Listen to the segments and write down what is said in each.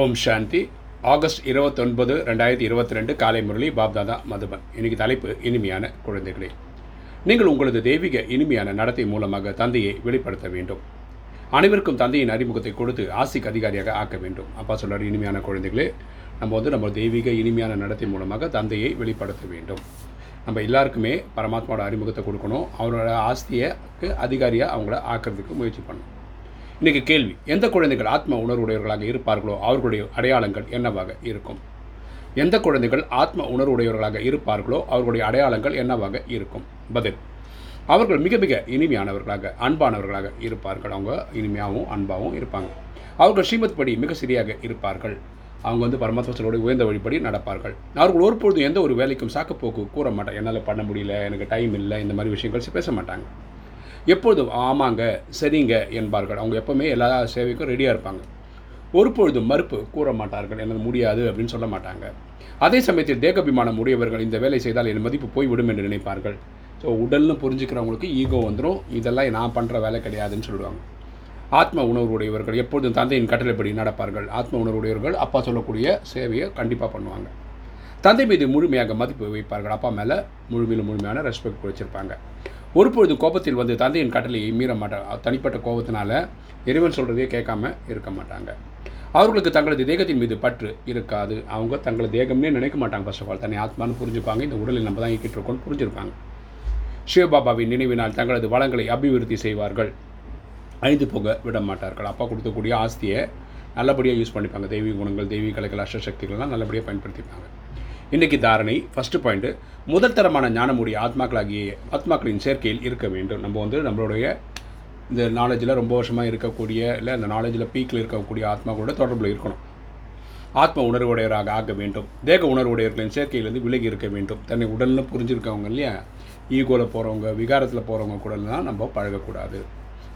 ஓம் சாந்தி. August இருபத்தொன்பது ரெண்டாயிரத்தி இருபத்தி ரெண்டு காலை முரளி பாப்தாதா மதுபன். இன்னைக்கு தலைப்பு இனிமையான குழந்தைகளே. நீங்கள் உங்களது தெய்வீக இனிமையான நடத்தை மூலமாக தந்தையை வெளிப்படுத்த வேண்டும். அனைவருக்கும் தந்தையின் அறிமுகத்தை கொடுத்து ஆசிக்கு அதிகாரியாக ஆக்க வேண்டும். அப்பா சொல்கிறார் இனிமையான குழந்தைகளே நம்ம வந்து நம்ம தெய்வீக இனிமையான நடத்தை மூலமாக தந்தையை வெளிப்படுத்த வேண்டும். நம்ம எல்லாருக்குமே பரமாத்மாவோட அறிமுகத்தை கொடுக்கணும். அவரோட ஆஸ்தியக்கு அதிகாரியாக அவங்கள ஆக்கிறதுக்கு முயற்சி பண்ணணும். இன்றைக்கி கேள்வி எந்த குழந்தைகள் ஆத்ம உணர்வுடையவர்களாக இருப்பார்களோ அவர்களுடைய அடையாளங்கள் என்னவாக இருக்கும்? எந்த குழந்தைகள் ஆத்ம உணர்வுடையவர்களாக இருப்பார்களோ அவர்களுடைய அடையாளங்கள் என்னவாக இருக்கும்? பதில் அவர்கள் மிக மிக இனிமையானவர்களாக அன்பானவர்களாக இருப்பார்கள். அவங்க இனிமையாகவும் அன்பாகவும் இருப்பாங்க. அவர்கள் ஸ்ரீமத் படி மிக சரியாக இருப்பார்கள். அவங்க வந்து பரமாத்மத்தோட உயர்ந்த வழிப்படி நடப்பார்கள். அவர்கள் ஒருபொழுதும் எந்த ஒரு வேலைக்கும் சாக்கப்போக்கு கூற மாட்டாங்க என்னால் பண்ண முடியல எனக்கு டைம் இல்லை இந்த மாதிரி விஷயங்கள் பேச மாட்டாங்க. எப்பொழுதும் ஆமாங்க சரிங்க என்பார்கள். அவங்க எப்போவுமே எல்லா சேவைக்கும் ரெடியாக இருப்பாங்க. ஒரு பொழுதும் மறுப்பு கூற மாட்டார்கள் எனது முடியாது அப்படின்னு சொல்ல மாட்டாங்க. அதே சமயத்தில் தேகபிமானம் உடையவர்கள் இந்த வேலை செய்தால் என் மதிப்பு போய்விடும் என்று நினைப்பார்கள். ஸோ உடல்னு புரிஞ்சுக்கிறவங்களுக்கு ஈகோ வந்துடும் இதெல்லாம் நான் பண்ணுற வேலை கிடையாதுன்னு சொல்லுவாங்க. ஆத்ம உணர்வு உடையவர்கள் எப்பொழுதும் தந்தையின் கட்டளைப்படி நடப்பார்கள். ஆத்ம உணர்வு உடையவர்கள் அப்பா சொல்லக்கூடிய சேவையை கண்டிப்பாக பண்ணுவாங்க. தந்தை மீது முழுமையாக மதிப்பு வைப்பார்கள். அப்பா மேலே முழுமையில் முழுமையான ரெஸ்பெக்ட் வச்சுருப்பாங்க ஒருபொழுது கோபத்தில் வந்து தந்தையின் கட்டளையை மீற மாட்டாங்க தனிப்பட்ட கோபத்தினால இறைவன் சொல்கிறதே கேட்காம இருக்க மாட்டாங்க. அவர்களுக்கு தங்களது தேகத்தின் மீது பற்று இருக்காது. அவங்க தங்களது தேகம்னே நினைக்க மாட்டாங்க ஃபர்ஸ்ட் ஆஃப் ஆல் தன்னை ஆத்மான்னு புரிஞ்சுப்பாங்க. இந்த உடலில் நம்ம தான் இயக்கிட்டு இருக்கோம்னு புரிஞ்சிருப்பாங்க. சிவபாபாவின் நினைவினால் தங்களது வளங்களை அபிவிருத்தி செய்வார்கள். அழிந்து போக விட மாட்டார்கள். அப்பா கொடுக்கக்கூடிய ஆஸ்தியை நல்லபடியாக யூஸ் பண்ணிப்பாங்க. தெய்வீக குணங்கள் தெய்வீக கலைகள் அஷ்டசக்திகள்லாம் நல்லபடியாக பயன்படுத்திப்பாங்க. இன்றைக்கு தாரணை ஃபஸ்ட்டு பாயிண்ட்டு முதல் தரமான ஞானமுடைய ஆத்மாக்களாகிய ஆத்மாக்களின் சேர்க்கையில் இருக்க வேண்டும். நம்ம வந்து நம்மளுடைய இந்த நாலேஜில் ரொம்ப வருஷமாக இருக்கக்கூடிய இல்லை அந்த நாலேஜில் பீக்கில் இருக்கக்கூடிய ஆத்மாக்களோட தொடர்பில் இருக்கணும். ஆத்ம உணர்வுடையராக ஆக வேண்டும். தேக உணர்வுடையவர்களின் சேர்க்கையிலிருந்து விலகி இருக்க வேண்டும். தன்னை உடல்னு புரிஞ்சிருக்கவங்க இல்லையா? ஈகோவில் போகிறவங்க விகாரத்தில் போகிறவங்க கூடலாம் நம்ம பழகக்கூடாது.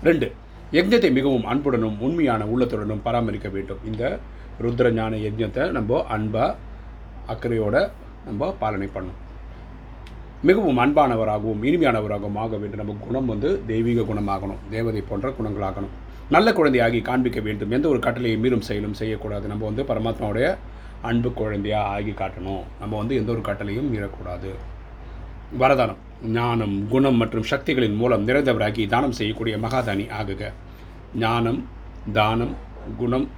ரெண்டு யஜ்ஞத்தை மிகவும் அன்புடனும் உண்மையான உள்ளத்துடனும் பராமரிக்க வேண்டும். இந்த ருத்ர ஞான யஜ்ஞத்தை நம்ம அன்பாக அக்கறையோடு நம்ம பாலனை பண்ணணும். மிகவும் அன்பானவராகவும் இனிமையானவராகவும் ஆக வேண்டும். நம்ம குணம் வந்து தெய்வீக குணமாகணும். தேவதை போன்ற குணங்களாகணும். நல்ல குழந்தையாகி காண்பிக்க வேண்டும். எந்த ஒரு கட்டளையை மீறும் செயலும் செய்யக்கூடாது. நம்ம வந்து பரமாத்மாவுடைய அன்பு குழந்தையாக ஆகி காட்டணும். நம்ம வந்து எந்த ஒரு கட்டளையும் மீறக்கூடாது. வரதானம். ஞானம் குணம் மற்றும் சக்திகளின் மூலம் நிறைந்தவராகி தானம் செய்யக்கூடிய மகாதானி ஆகுக. ஞானம் தானம் குணம்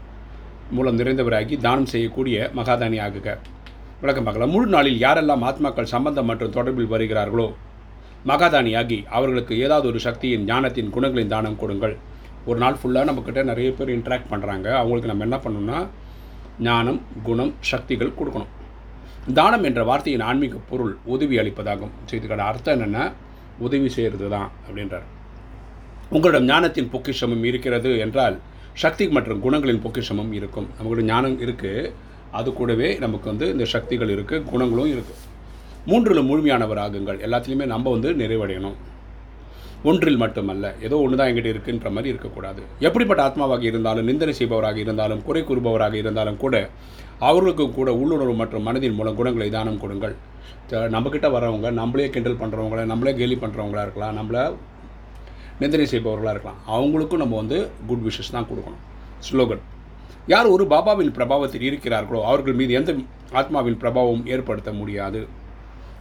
மூலம் நிறைந்தவராகி தானம் செய்யக்கூடிய மகாதானி ஆகுக. விளக்கம் பார்க்கலாம். முழு நாளில் யாரெல்லாம் ஆத்மாக்கள் சம்பந்தம் மற்றும் தொடர்பில் வருகிறார்களோ மகாதானியாகி அவர்களுக்கு ஏதாவது ஒரு சக்தியின் ஞானத்தின் குணங்களின் தானம் கொடுங்கள். ஒரு நாள் ஃபுல்லாக நம்மக்கிட்ட நிறைய பேர் இன்ட்ராக்ட் பண்ணுறாங்க அவங்களுக்கு நம்ம என்ன பண்ணணும்னா ஞானம் குணம் சக்திகள் கொடுக்கணும். தானம் என்ற வார்த்தையின் ஆன்மீக பொருள் உதவி அளிப்பதாகும். ஸோ இதுக்கான அர்த்தம் என்னென்னா உதவி செய்கிறது தான் அப்படின்றார். உங்களிடம் ஞானத்தின் பொக்கிஷமும் இருக்கிறது என்றால் சக்தி மற்றும் குணங்களின் பொக்கிஷமும் இருக்கும். நம்மளோட ஞானம் இருக்குது அது கூடவே நமக்கு வந்து இந்த சக்திகள் இருக்குது குணங்களும் இருக்குது மூன்றில் முழுமையானவர் ஆகுங்கள். எல்லாத்துலேயுமே நம்ம வந்து நிறைவடையணும். ஒன்றில் மட்டுமல்ல ஏதோ ஒன்று தான் எங்கிட்ட இருக்குன்ற மாதிரி இருக்கக்கூடாது. எப்படிப்பட்ட ஆத்மாவாக இருந்தாலும் நிந்தனை செய்பவராக இருந்தாலும் குறை கூறுபவராக இருந்தாலும் கூட அவர்களுக்கு கூட உள்ளுணர்வு மற்றும் மனதின் மூலம் குணங்களை தானம் கொடுங்கள். நம்மக்கிட்ட வரவங்க நம்மளே கிண்டல் பண்ணுறவங்கள நம்மளே கேலி பண்ணுறவங்களா இருக்கலாம் நம்மளை நிந்தனை செய்பவர்களாக இருக்கலாம். அவங்களுக்கும் நம்ம வந்து குட் விஷஸ் தான் கொடுக்கணும். ஸ்லோகன் யார் ஒரு பாபாவின் பிரபாவத்தில் இருக்கிறார்களோ அவர்கள் மீது எந்த ஆத்மாவின் பிரபாவம் ஏற்படுத்த முடியாது.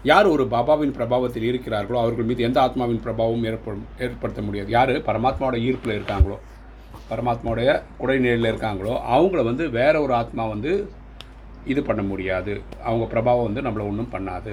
யார் ஒரு பாபாவின் பிரபாவத்தில் இருக்கிறார்களோ அவர்கள் மீது எந்த ஆத்மாவின் பிரபாவம் ஏற்படும் ஏற்படுத்த முடியாது. யார்? பரமாத்மாவோட ஈர்ப்பில் இருக்காங்களோ? பரமாத்மாவுடைய குடைநிலையில் இருக்காங்களோ? அவங்கள வந்து வேற ஒரு ஆத்மா வந்து இது பண்ண முடியாது. அவங்க பிரபாவம் வந்து நம்மளை ஒன்றும் பண்ணாது.